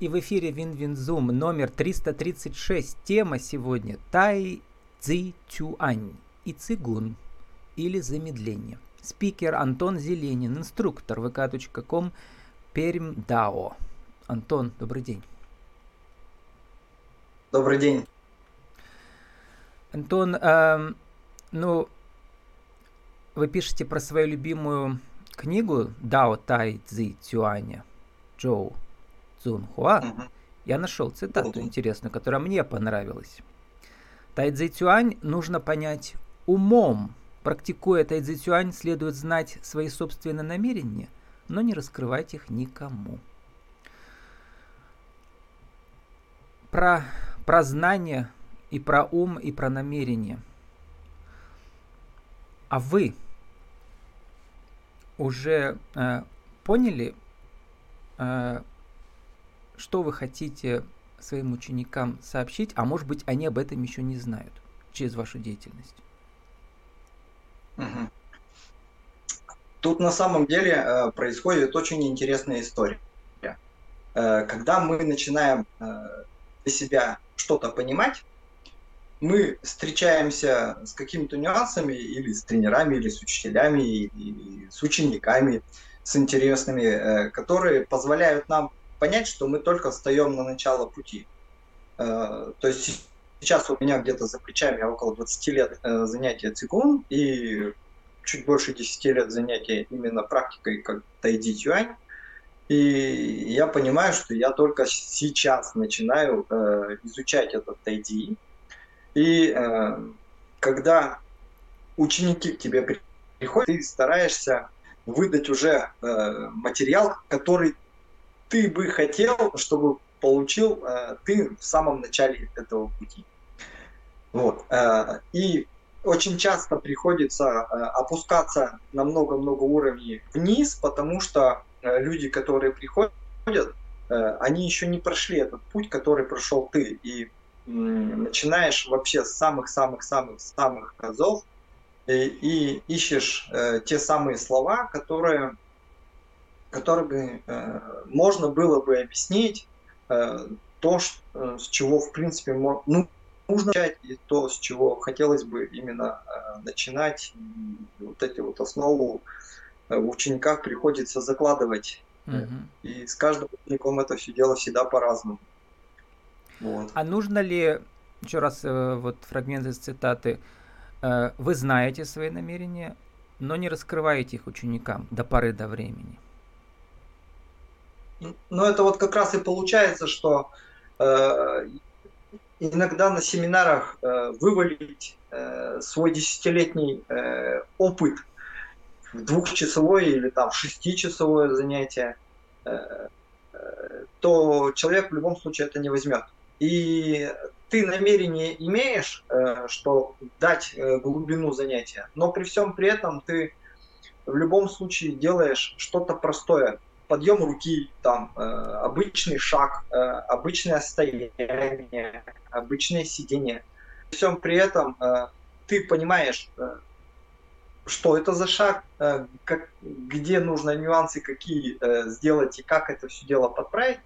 И в эфире WinWinZoom номер 336. Тема сегодня Тайцзицюань и Цигун или замедление. Спикер Антон Зеленин, инструктор vk.com Пермь Дао. Антон, добрый день. Добрый день. Антон, э, ну, вы пишете про свою любимую книгу Дао Тай Цзи Цюаня Джоу Цзун Хуа. Угу. Я нашел цитату угу. интересную, которая мне понравилась. Тайцзи Цюань нужно понять умом. Практикуя Тайцзи Цюань, следует знать свои собственные намерения, но не раскрывать их никому. Про, про знание и про ум, и про намерение. А вы уже э, поняли, э, что вы хотите своим ученикам сообщить, а может быть они об этом еще не знают через вашу деятельность? Тут на самом деле э, происходит очень интересная история. Э, когда мы начинаем э, для себя что-то понимать, мы встречаемся с какими-то нюансами или с тренерами, или с учителями, или с учениками, с интересными, которые позволяют нам понять, что мы только встаем на начало пути. Э, то есть сейчас у меня где-то за плечами около 20 лет э, занятия цигун и чуть больше 10 лет занятия именно практикой как тайди тюань. И я понимаю, что я только сейчас начинаю э, изучать этот тайди. И когда ученики к тебе приходят, ты стараешься выдать уже э, материал, который ты бы хотел, чтобы получил э, ты в самом начале этого пути. Вот. Э, и очень часто приходится э, опускаться на много-много уровней вниз, потому что э, люди, которые приходят, э, они еще не прошли этот путь, который прошел ты. И начинаешь вообще с самых-самых-самых-самых азов и, и ищешь э, те самые слова, которые которыми э, можно было бы объяснить э, то, что, э, с чего, в принципе, ну, нужно начать, и то, с чего хотелось бы именно э, начинать. И вот эти вот основу э, в учениках приходится закладывать. Угу. И с каждым учеником это все дело всегда по-разному. Вот. А нужно ли, еще раз, вот фрагмент из цитаты, вы знаете свои намерения, но не раскрываете их ученикам до поры до времени? Но это вот как раз и получается, что э, иногда на семинарах э, вывалить э, свой десятилетний э, опыт в двухчасовое или там шестичасовое занятие, э, э, то человек в любом случае это не возьмет. И ты намерение имеешь, э, что дать э, глубину занятия, но при всем при этом ты в любом случае делаешь что-то простое, подъем руки, там, э, обычный шаг, э, обычное стояние, обычное сидение. При всем при этом э, ты понимаешь, э, что это за шаг, э, как, где нужно нюансы какие э, сделать и как это все дело подправить.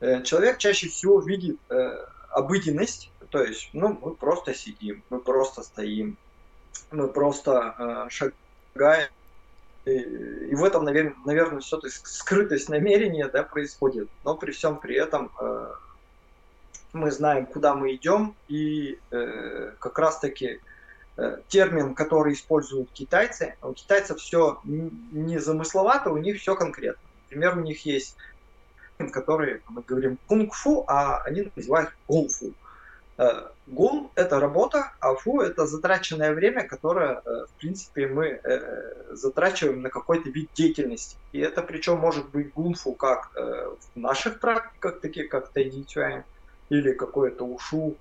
Э, человек чаще всего видит э, обыденность, то есть, ну, мы просто сидим, мы просто стоим, мы просто э, шагаем и, в этом, наверное, наверное все, то есть скрытость намерения да, происходит. Но при всем при этом э, мы знаем, куда мы идем, и э, как раз-таки э, термин, который используют китайцы, у китайцев все не замысловато, у них все конкретно. Например, у них есть который мы говорим кунг-фу, а они называют гунг-фу. Э, гун – это работа, а фу – это затраченное время, которое, э, в принципе, мы э, затрачиваем на какой-то вид деятельности. И это причем может быть гунфу как в наших практиках, таких как тайдичуань, или какое-то ушу,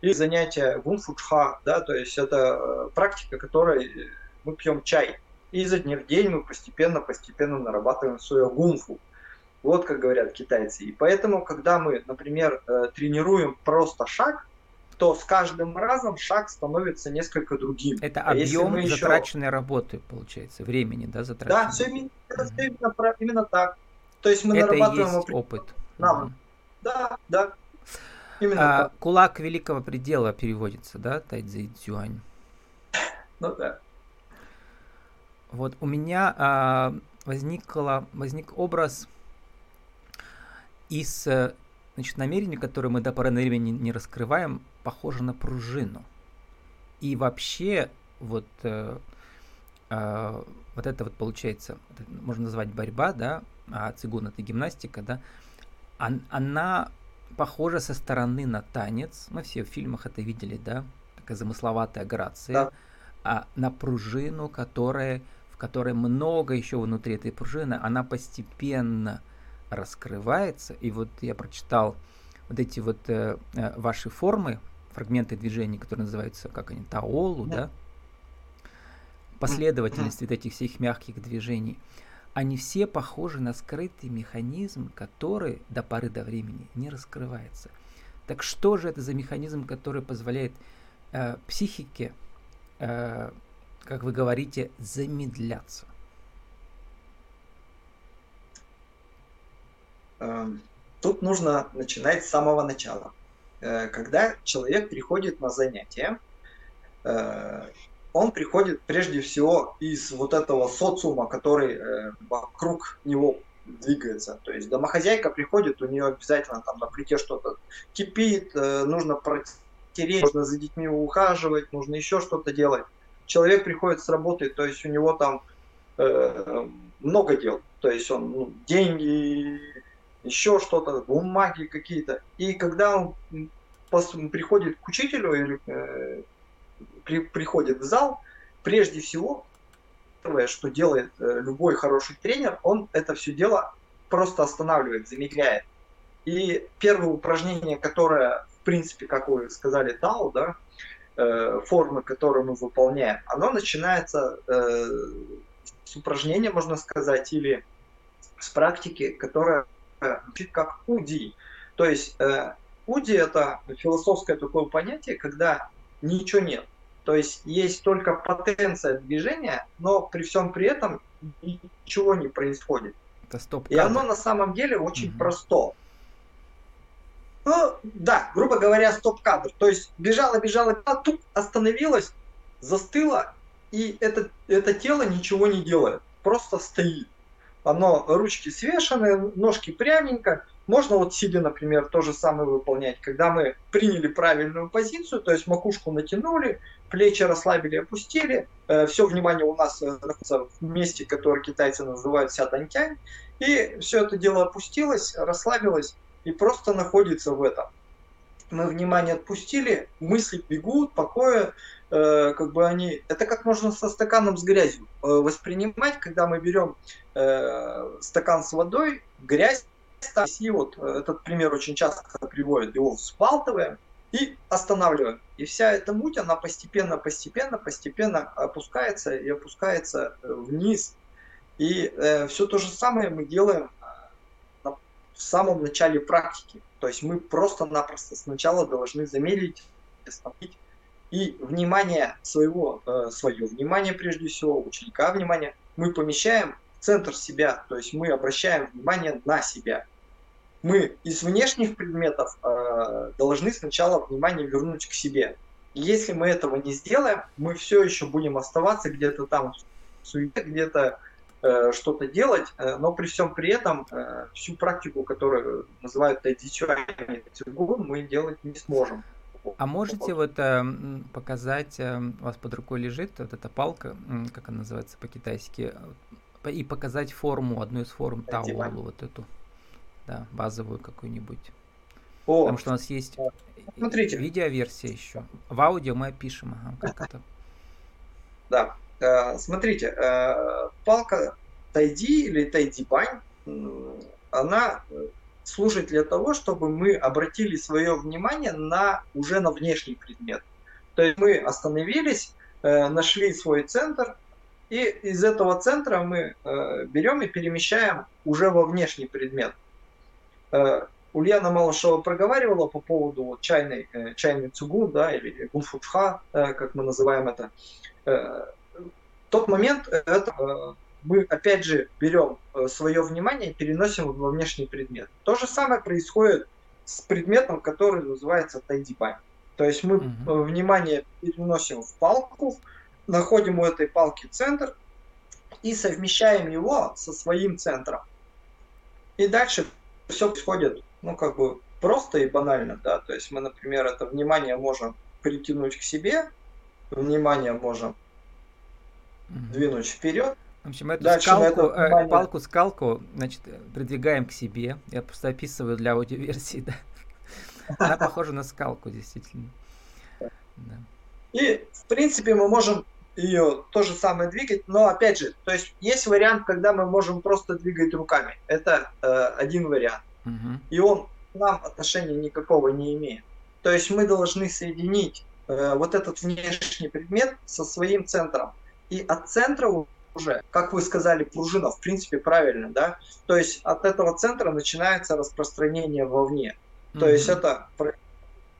или занятие гунфу чха, да, то есть это практика, которой мы пьем чай. И изо дня в день мы постепенно-постепенно нарабатываем свое гунфу. Вот как говорят китайцы. И поэтому, когда мы, например, э, тренируем просто шаг, то с каждым разом шаг становится несколько другим. Это а объем еще... затраченной работы, получается, времени, да, затраченной? Да, все именно, это все именно, именно так. То есть мы это нарабатываем... И есть опыт. Нам. Да, да. Именно а, Кулак великого предела переводится, да, Тайцзи Цюань? Ну да. Вот у меня а, возникла, возник образ из э, значит, намерений, которые мы до поры времени не, раскрываем, похоже на пружину. И вообще вот, э, э, вот это вот получается, можно назвать борьба, да, а цигун это гимнастика, да, она похожа со стороны на танец. Мы все в фильмах это видели, да, такая замысловатая грация. Да. А на пружину, которая, в которой много еще внутри этой пружины, она постепенно раскрывается. И вот я прочитал вот эти вот э, э, ваши формы, фрагменты движений, которые называются, как они, таолу, да, да? последовательность вот этих всех мягких движений они все похожи на скрытый механизм, который до поры до времени не раскрывается. Так что же это за механизм, который позволяет э, психике, э, как вы говорите, замедляться? Тут нужно начинать с самого начала. Э, когда человек приходит на занятия, э, он приходит прежде всего из вот этого социума, который э, вокруг него двигается. То есть домохозяйка приходит, у нее обязательно там на плите что-то кипит, нужно протереть, нужно за детьми ухаживать, нужно еще что-то делать. Человек приходит с работы, то есть у него там много дел. То есть он ну, деньги, еще что-то, бумаги какие-то. И когда он приходит к учителю или э, при, приходит в зал, прежде всего, первое, что делает э, любой хороший тренер, он это все дело просто останавливает, замедляет. И первое упражнение, которое, в принципе, как вы сказали, Тау, да, э, формы, которые мы выполняем, оно начинается э, с упражнения, можно сказать, или с практики, которая звучит как УДИ. То есть э, УДИ это философское такое понятие, когда ничего нет. То есть есть только потенция движения, но при всем при этом ничего не происходит. Это стоп И оно на самом деле очень угу. просто. Ну, да, грубо говоря, стоп-кадр. То есть бежала, бежала, тут остановилась, застыла, и это, это тело ничего не делает, просто стоит. Оно, ручки свешены, ножки пряменько, можно вот сидя, например, то же самое выполнять, когда мы приняли правильную позицию, то есть макушку натянули, плечи расслабили, опустили, э, все внимание у нас э, находится в месте, которое китайцы называют сятантянь, и все это дело опустилось, расслабилось и просто находится в этом. Мы внимание отпустили, мысли бегут, покоя, э, как бы они... Это как можно со стаканом с грязью э, воспринимать, когда мы берем э, стакан с водой, грязь и вот э, этот пример очень часто приводит, его взбалтываем и останавливаем. И вся эта муть, она постепенно, постепенно, постепенно опускается и опускается э, вниз. И э, все то же самое мы делаем э, в самом начале практики. То есть мы просто-напросто сначала должны замедлить, остановить. И внимание своего, э, свое внимание прежде всего, ученика внимание, мы помещаем в центр себя, то есть мы обращаем внимание на себя. Мы из внешних предметов э, должны сначала внимание вернуть к себе. И если мы этого не сделаем, мы все еще будем оставаться где-то там в суете, где-то что-то делать, э, но при всем при этом э, всю практику, которую называют тайцзичуань, мы делать не сможем. А можете вот э, показать, э, у вас под рукой лежит вот эта палка, как она называется по-китайски, э, и показать форму, одну из форм таолу, вот эту? да, базовую какую-нибудь. О, Потому что у нас есть смотрите. видеоверсия еще. В аудио мы опишем, ага, как это. Да, э, смотрите, э, палка Тайди или Тайди Бань, она служит для того, чтобы мы обратили свое внимание на уже на внешний предмет. То есть мы остановились, э, нашли свой центр, и из этого центра мы берем и перемещаем уже во внешний предмет. Э, Ульяна Малышева проговаривала по поводу чайной, э, чайной цугу, да, или гунфучха, э, как мы называем это. Тот момент, это мы опять же берем э, свое внимание и переносим во внешний предмет. То же самое происходит с предметом, который называется тайдипань. То есть мы угу. внимание переносим в палку, находим у этой палки центр и совмещаем его со своим центром. И дальше все происходит, ну, как бы просто и банально, да. То есть мы, например, это внимание можем притянуть к себе, внимание можем угу. двинуть вперед. В общем, эту Дальше скалку, э, палку-скалку, значит, придвигаем к себе. Я просто описываю для аудиоверсии, да. Она похожа на скалку, действительно. Да. И, в принципе, мы можем ее то же самое двигать, но опять же, то есть есть вариант, когда мы можем просто двигать руками. Это э, один вариант. Угу. И он к нам отношения никакого не имеет. То есть мы должны соединить э, вот этот внешний предмет со своим центром. И от центра уже, как вы сказали, пружина, в принципе, правильно, да? То есть от этого центра начинается распространение вовне. То mm-hmm. есть это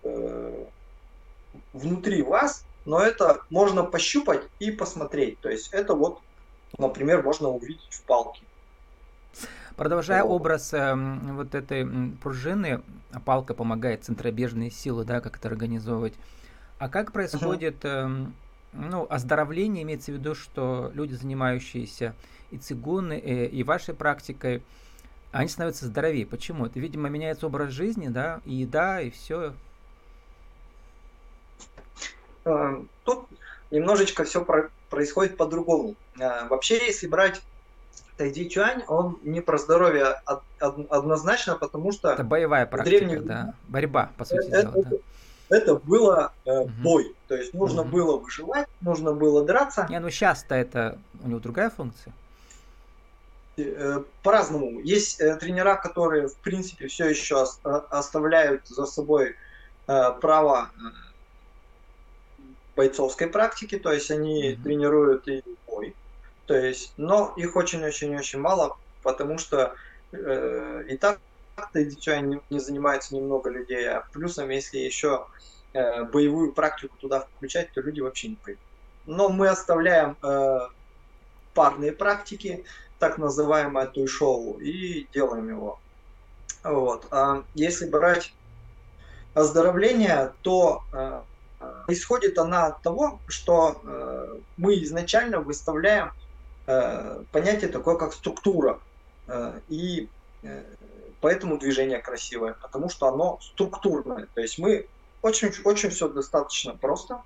э, внутри вас, но это можно пощупать и посмотреть. То есть это вот, например, можно увидеть в палке. Продолжая образ э, вот этой пружины, а палка помогает центробежные силы, да, как это организовывать. А как происходит uh-huh. э, ну, оздоровление, имеется в виду, что люди, занимающиеся и цигуны, и, э, и вашей практикой, они становятся здоровее. Почему? Это, видимо, меняется образ жизни, да, и еда, и все. Э, тут немножечко все про- происходит по-другому. Э, вообще, если брать Тайди Чуань, он не про здоровье однозначно, потому что... Это боевая практика, древних... да. Борьба, по сути это, дела, это, да. Это было э, угу. бой. То есть нужно угу. было выживать, нужно было драться. Не, ну сейчас-то это у него другая функция. Э, по-разному. Есть э, тренера, которые, в принципе, все еще э, оставляют за собой право бойцовской практики, то есть они mm-hmm. тренируют и бой. То есть, но их очень-очень-очень мало, потому что э, и так этим не, занимается немного людей, а плюсом, если еще э, боевую практику туда включать, то люди вообще не пойдут. Но мы оставляем э, парные практики, так называемое туй-шоу, и делаем его. Вот. А если брать оздоровление, то э, исходит она от того, что э, мы изначально выставляем э, понятие такое, как структура. Э, и э, поэтому движение красивое, потому что оно структурное. То есть мы очень, очень все достаточно просто.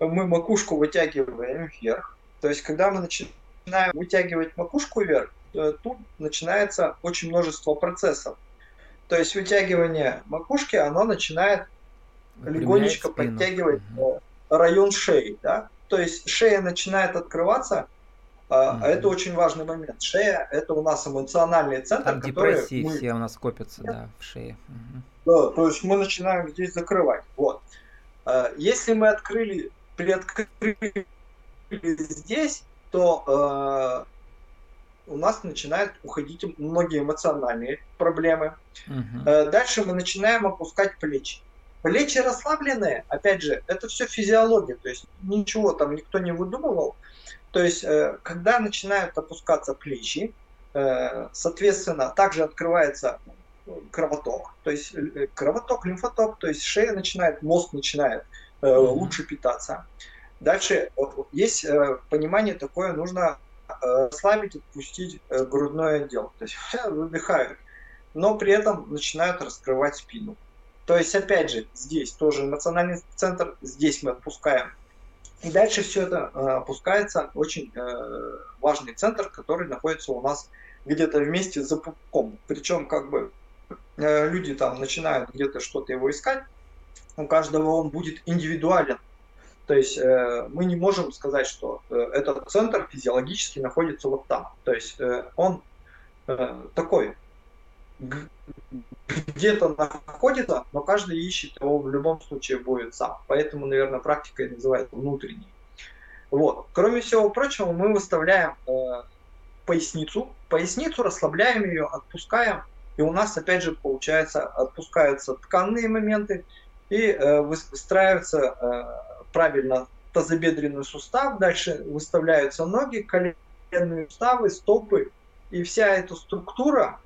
Мы макушку вытягиваем вверх. То есть, когда мы начинаем вытягивать макушку вверх, тут начинается очень множество процессов. То есть вытягивание макушки, оно начинает легонечко спину. подтягивать угу. район шеи. Да? То есть шея начинает открываться, а это очень важный момент. Шея это у нас эмоциональный центр, Там который депрессии мы... все у нас копятся, да, в шее. Угу. Да, то есть мы начинаем здесь закрывать. Вот. А, если мы открыли, приоткрыли здесь, то э, у нас начинают уходить многие эмоциональные проблемы. Угу. Э, дальше мы начинаем опускать плечи. Плечи расслабленные, опять же, это все физиология, то есть ничего там никто не выдумывал. То есть, э, когда начинают опускаться плечи, э, соответственно, также открывается кровоток, то есть э, кровоток, лимфоток, то есть шея начинает, мозг начинает лучше питаться. Дальше есть понимание такое, нужно э, слабить, отпустить грудной отдел. То есть выдыхают, но при этом начинают раскрывать спину. То есть, опять же, здесь тоже эмоциональный центр, здесь мы отпускаем. И дальше все это опускается очень важный центр, который находится у нас где-то вместе за пупком. Причем как бы люди там начинают где-то что-то его искать, у каждого он будет индивидуален. То есть э, мы не можем сказать, что э, этот центр физиологически находится вот там. То есть э, он э, такой где-то находится, но каждый ищет его в любом случае будет сам. Поэтому, наверное, практика и называется внутренней. Вот. Кроме всего прочего, мы выставляем э, поясницу. Поясницу расслабляем ее, отпускаем. И у нас, опять же, получается, отпускаются тканные моменты и э, выстраивается э, правильно тазобедренный сустав, дальше выставляются ноги, коленные суставы, стопы. И вся эта структура,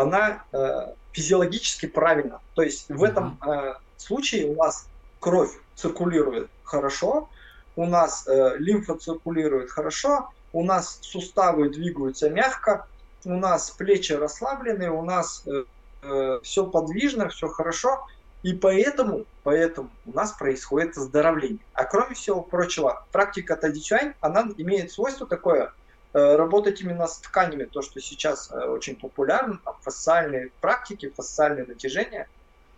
она э, физиологически правильна. То есть в этом э, случае у нас кровь циркулирует хорошо, у нас э, лимфа циркулирует хорошо, у нас суставы двигаются мягко, у нас плечи расслаблены, у нас э, э, все подвижно, все хорошо, и поэтому, поэтому у нас происходит оздоровление. А кроме всего прочего, практика Тадичань, она имеет свойство такое, работать именно с тканями, то, что сейчас э, очень популярно, там, фасциальные практики, фасциальные натяжения.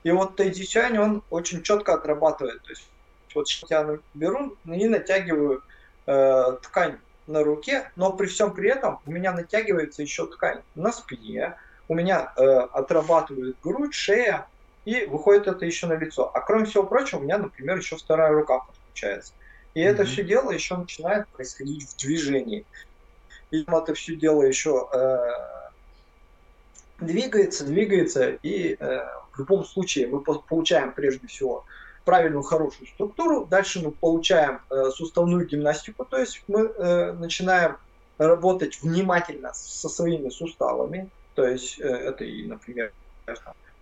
И вот Тайдичань, он очень четко отрабатывает. То есть вот я беру и натягиваю э, ткань на руке, но при всем при этом у меня натягивается еще ткань на спине, у меня э, отрабатывает грудь, шея, и выходит это еще на лицо. А кроме всего прочего, у меня, например, еще вторая рука подключается. И mm-hmm. это все дело еще начинает происходить в движении. И это все дело еще э, двигается, двигается, и э, в любом случае мы получаем прежде всего правильную, хорошую структуру. Дальше мы получаем э, суставную гимнастику, то есть мы э, начинаем работать внимательно со своими суставами. То есть э, это и, например,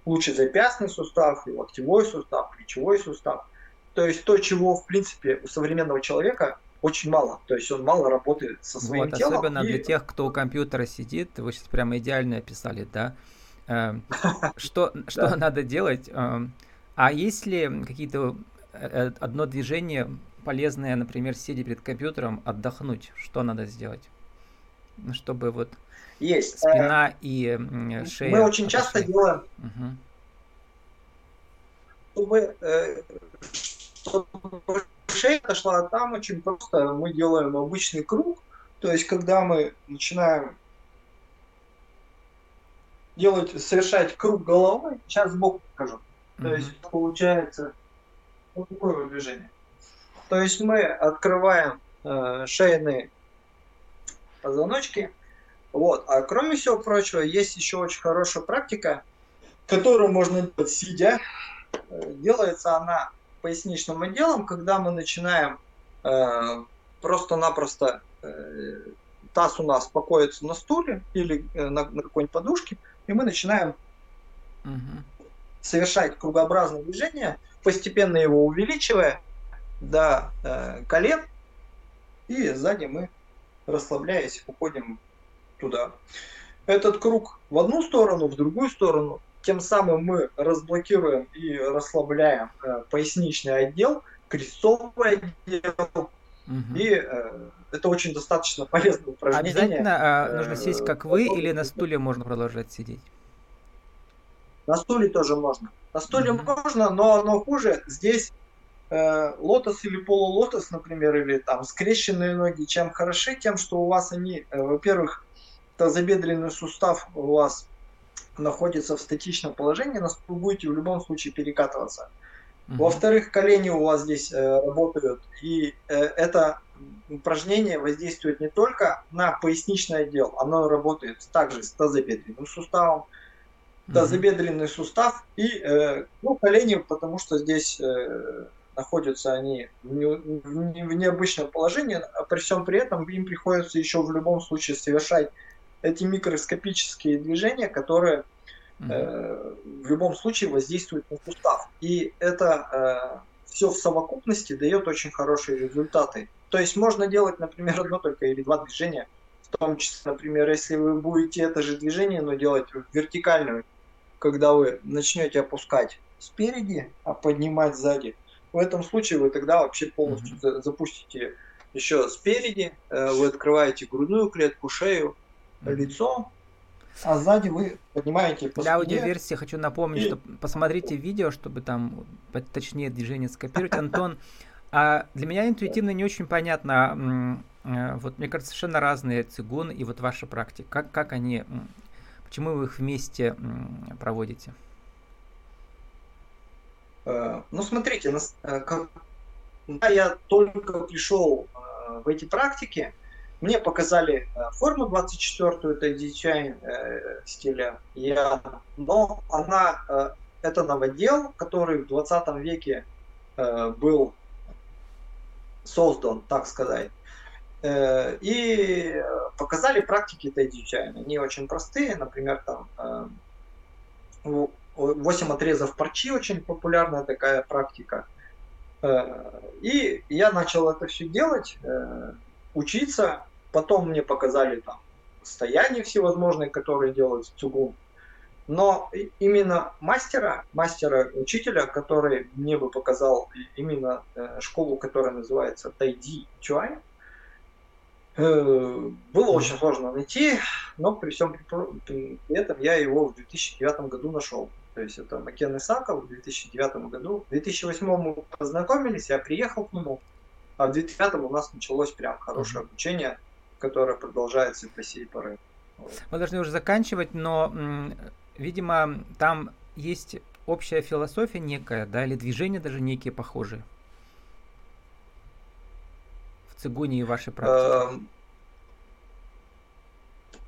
лучше запястный сустав, и локтевой сустав, плечевой сустав. То есть то, чего, в принципе, у современного человека очень мало. То есть он мало работает со своим вот, телом. Особенно и... для тех, кто у компьютера сидит, вы сейчас прямо идеально описали, да? Эм, что, что надо делать? Эм, а есть ли какие-то э, одно движение полезное, например, сидя перед компьютером, отдохнуть? Что надо сделать? Ну, чтобы вот есть. спина и шея. Мы очень отошли. часто делаем, угу. чтобы, э, чтобы шея отошла, а там очень просто мы делаем обычный круг. То есть, когда мы начинаем делать, совершать круг головой, сейчас сбоку покажу. То есть получается вот такое вот движение. То есть мы открываем э, шейные позвоночки. Вот. А кроме всего прочего, есть еще очень хорошая практика, которую можно делать сидя. Э, делается она поясничным отделом, когда мы начинаем э, просто-напросто э, таз у нас покоится на стуле или э, на, на какой-нибудь подушке, и мы начинаем угу совершать кругообразное движение, постепенно его увеличивая до э, колен, и сзади мы, расслабляясь, уходим туда. Этот круг в одну сторону, в другую сторону, тем самым мы разблокируем и расслабляем э, поясничный отдел, крестцовый отдел, Угу. И э, это очень достаточно полезное упражнение. Обязательно э, нужно сесть как вы или на стуле можно продолжать сидеть? На стуле тоже можно. На стуле mm-hmm. можно, но оно хуже. Здесь э, лотос или полулотос, например, или там скрещенные ноги, чем хороши, тем, что у вас они, э, во-первых, тазобедренный сустав у вас находится в статичном положении, стул будете в любом случае перекатываться. Mm-hmm. Во-вторых, колени у вас здесь э, работают, и э, это упражнение воздействует не только на поясничный отдел, оно работает также с тазобедренным суставом, тазобедренный сустав и э, ну, колени, потому что здесь э, находятся они в, не, в необычном положении, а при всем при этом им приходится еще в любом случае совершать эти микроскопические движения, которые э, в любом случае воздействуют на сустав. И это э, все в совокупности дает очень хорошие результаты. То есть можно делать, например, одно только или два движения. В том числе, например, если вы будете это же движение, но делать вертикальную когда вы начнете опускать спереди, а поднимать сзади, в этом случае вы тогда вообще полностью mm-hmm. запустите еще спереди, э, вы открываете грудную клетку, шею. Лицо, а сзади вы поднимаете по Для аудиоверсии хочу напомнить, и... что посмотрите видео, чтобы там точнее движение скопировать. Антон, а для меня интуитивно не очень понятно, э, вот мне кажется, совершенно разные цигун и вот ваша практика. Как, как они Почему вы их вместе проводите? Э, ну, смотрите, э, когда я только пришел в эти практики, мне показали форму 24-ю, это DJI стиля я, но она, это новодел, который в 20 веке был создан, так сказать. И показали практики тайдича. Они очень простые, например, там 8 отрезов парчи очень популярная такая практика. И я начал это все делать, учиться. Потом мне показали там состояния всевозможные, которые делают цугун. Но именно мастера, мастера учителя, который мне бы показал именно э, школу, которая называется Тайди Чуань, э, было очень сложно найти, но при всем при этом я его в 2009 году нашел. То есть это Макен Исаков в 2009 году. В 2008 мы познакомились, я приехал к нему, а в 2009 у нас началось прям хорошее обучение, которое продолжается по сей поры. Мы должны уже заканчивать, но видимо, там есть общая философия некая, да, или движения даже некие похожие в цигуне и вашей практике? Эм,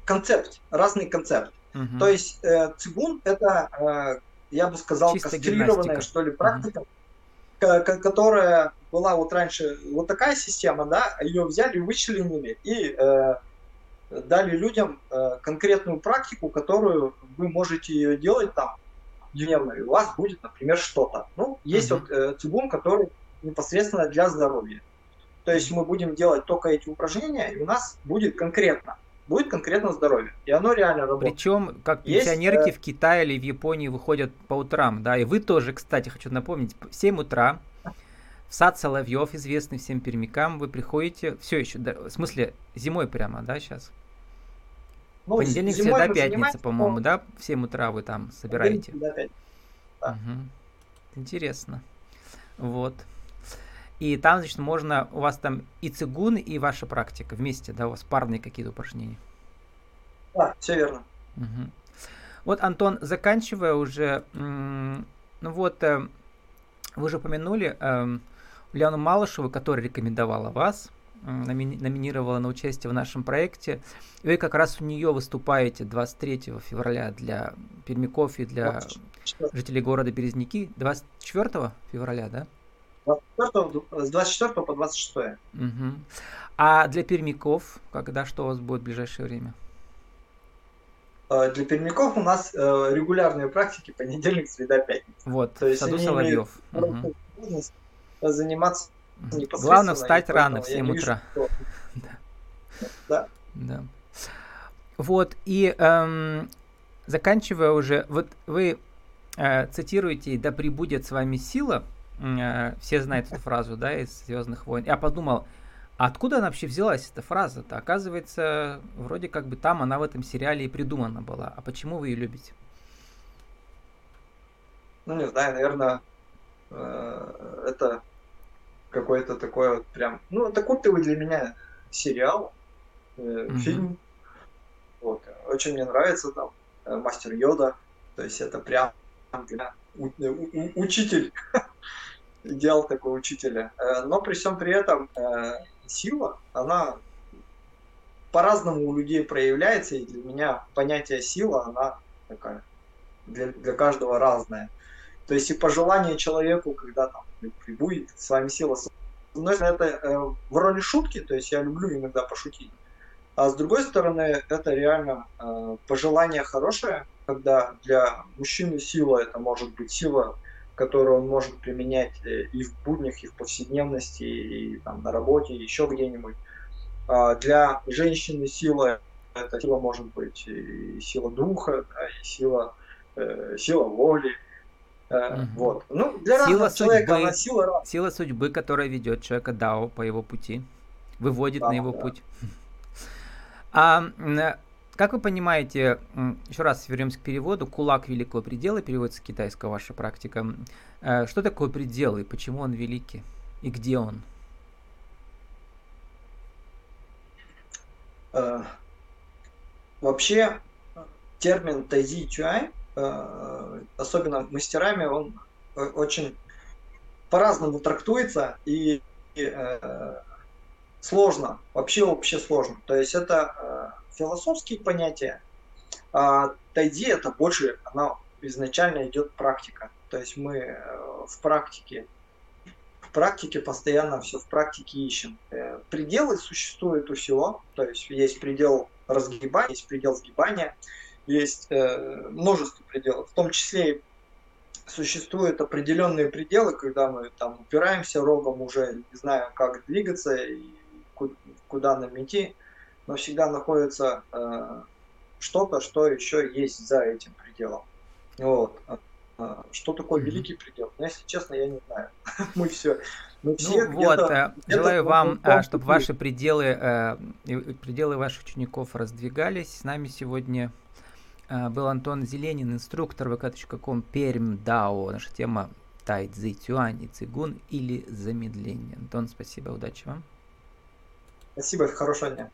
концепт, разный концепт. Угу. То есть э, цигун это, э, я бы сказал, Чисто кастрированная, гимнастика. что ли, практика, угу. которая была вот раньше вот такая система, да, ее взяли, вычленили и э, дали людям э, конкретную практику, которую вы можете ее делать там ежедневно, и у вас будет, например, что-то. Ну, есть mm-hmm. вот э, цигун, который непосредственно для здоровья. То есть мы будем делать только эти упражнения, и у нас будет конкретно, будет конкретно здоровье. И оно реально работает. Причем, как пенсионерки есть, э... в Китае или в Японии выходят по утрам, да, и вы тоже, кстати, хочу напомнить, в 7 утра в сад Соловьев, известный всем пермякам, вы приходите, все еще, да, в смысле, зимой прямо, да, сейчас? Ну, Понедельник, среда, пятница, по-моему, но... да? В 7 утра вы там собираете? Да, да. Угу. Интересно. Вот. И там, значит, можно, у вас там и цигун, и ваша практика вместе, да, у вас парные какие-то упражнения. Да, все верно. Угу. Вот, Антон, заканчивая уже, ну вот, э, вы же упомянули э, Ульяну Малышеву, которая рекомендовала вас, номинировала на участие в нашем проекте. Вы как раз у нее выступаете 23 февраля для пермяков и для 24. жителей города Березники. 24 февраля, да? 24, с 24 по 26. Угу. А для пермяков, когда что у вас будет в ближайшее время? А, для пермяков у нас э, регулярные практики понедельник, среда, пятница. Вот, То есть саду Соловьев. Угу. Заниматься Главное встать рано в 7 утра. Да. Да. Вот, и эм, заканчивая уже, вот вы э, цитируете «Да прибудет с вами сила», э, все знают эту фразу, да, из «Звездных войн». Я подумал, а откуда она вообще взялась, эта фраза-то? Оказывается, вроде как бы там она в этом сериале и придумана была. А почему вы ее любите? Ну, не знаю, наверное, э, это какой-то такой вот прям, ну, это культовый для меня сериал, э, mm-hmm. фильм. Вот. Очень мне нравится там э, Мастер Йода. То есть это прям для у, у, учитель. Идеал такой учителя. Э, но при всем при этом э, сила, она по-разному у людей проявляется, и для меня понятие сила, она такая для, для каждого разная. То есть и пожелание человеку, когда там прибудет с вами сила, стороны, это э, в роли шутки, то есть я люблю иногда пошутить, а с другой стороны, это реально э, пожелание хорошее, когда для мужчины сила это может быть сила, которую он может применять э, и в буднях, и в повседневности, и там, на работе, и еще где-нибудь. А для женщины сила это сила может быть и сила духа, да, и сила, э, сила воли, Угу. Вот. Ну, для сила разного судьбы, человека она сила Сила судьбы, которая ведет человека Дао по его пути, выводит да, на его да. путь. А как вы понимаете, еще раз вернемся к переводу, кулак великого предела переводится с китайского ваша практика. Э, что такое предел и почему он великий? И где он? Вообще термин тайзи чуай Э, особенно мастерами, он э, очень по-разному трактуется и, и э, сложно, вообще вообще сложно. То есть это э, философские понятия, а тайди это больше, она изначально идет практика. То есть мы э, в практике в практике постоянно все в практике ищем. Э, пределы существуют у всего, то есть есть предел разгибания, есть предел сгибания, есть э, множество пределов, в том числе существуют определенные пределы, когда мы там упираемся рогом, уже не знаю, как двигаться и куда нам идти, но всегда находится э, что-то, что еще есть за этим пределом. Вот. А, что такое великий предел? Ну, если честно, я не знаю. Мы все. Мы все ну вот, э, желаю вам, э, чтобы ваши пределы, пределы ваших учеников раздвигались. С нами сегодня был Антон Зеленин, инструктор vk.com Пермь Дао. Наша тема Тай Цзи Цюань и Цигун или замедление. Антон, спасибо, удачи вам. Спасибо, хорошего дня.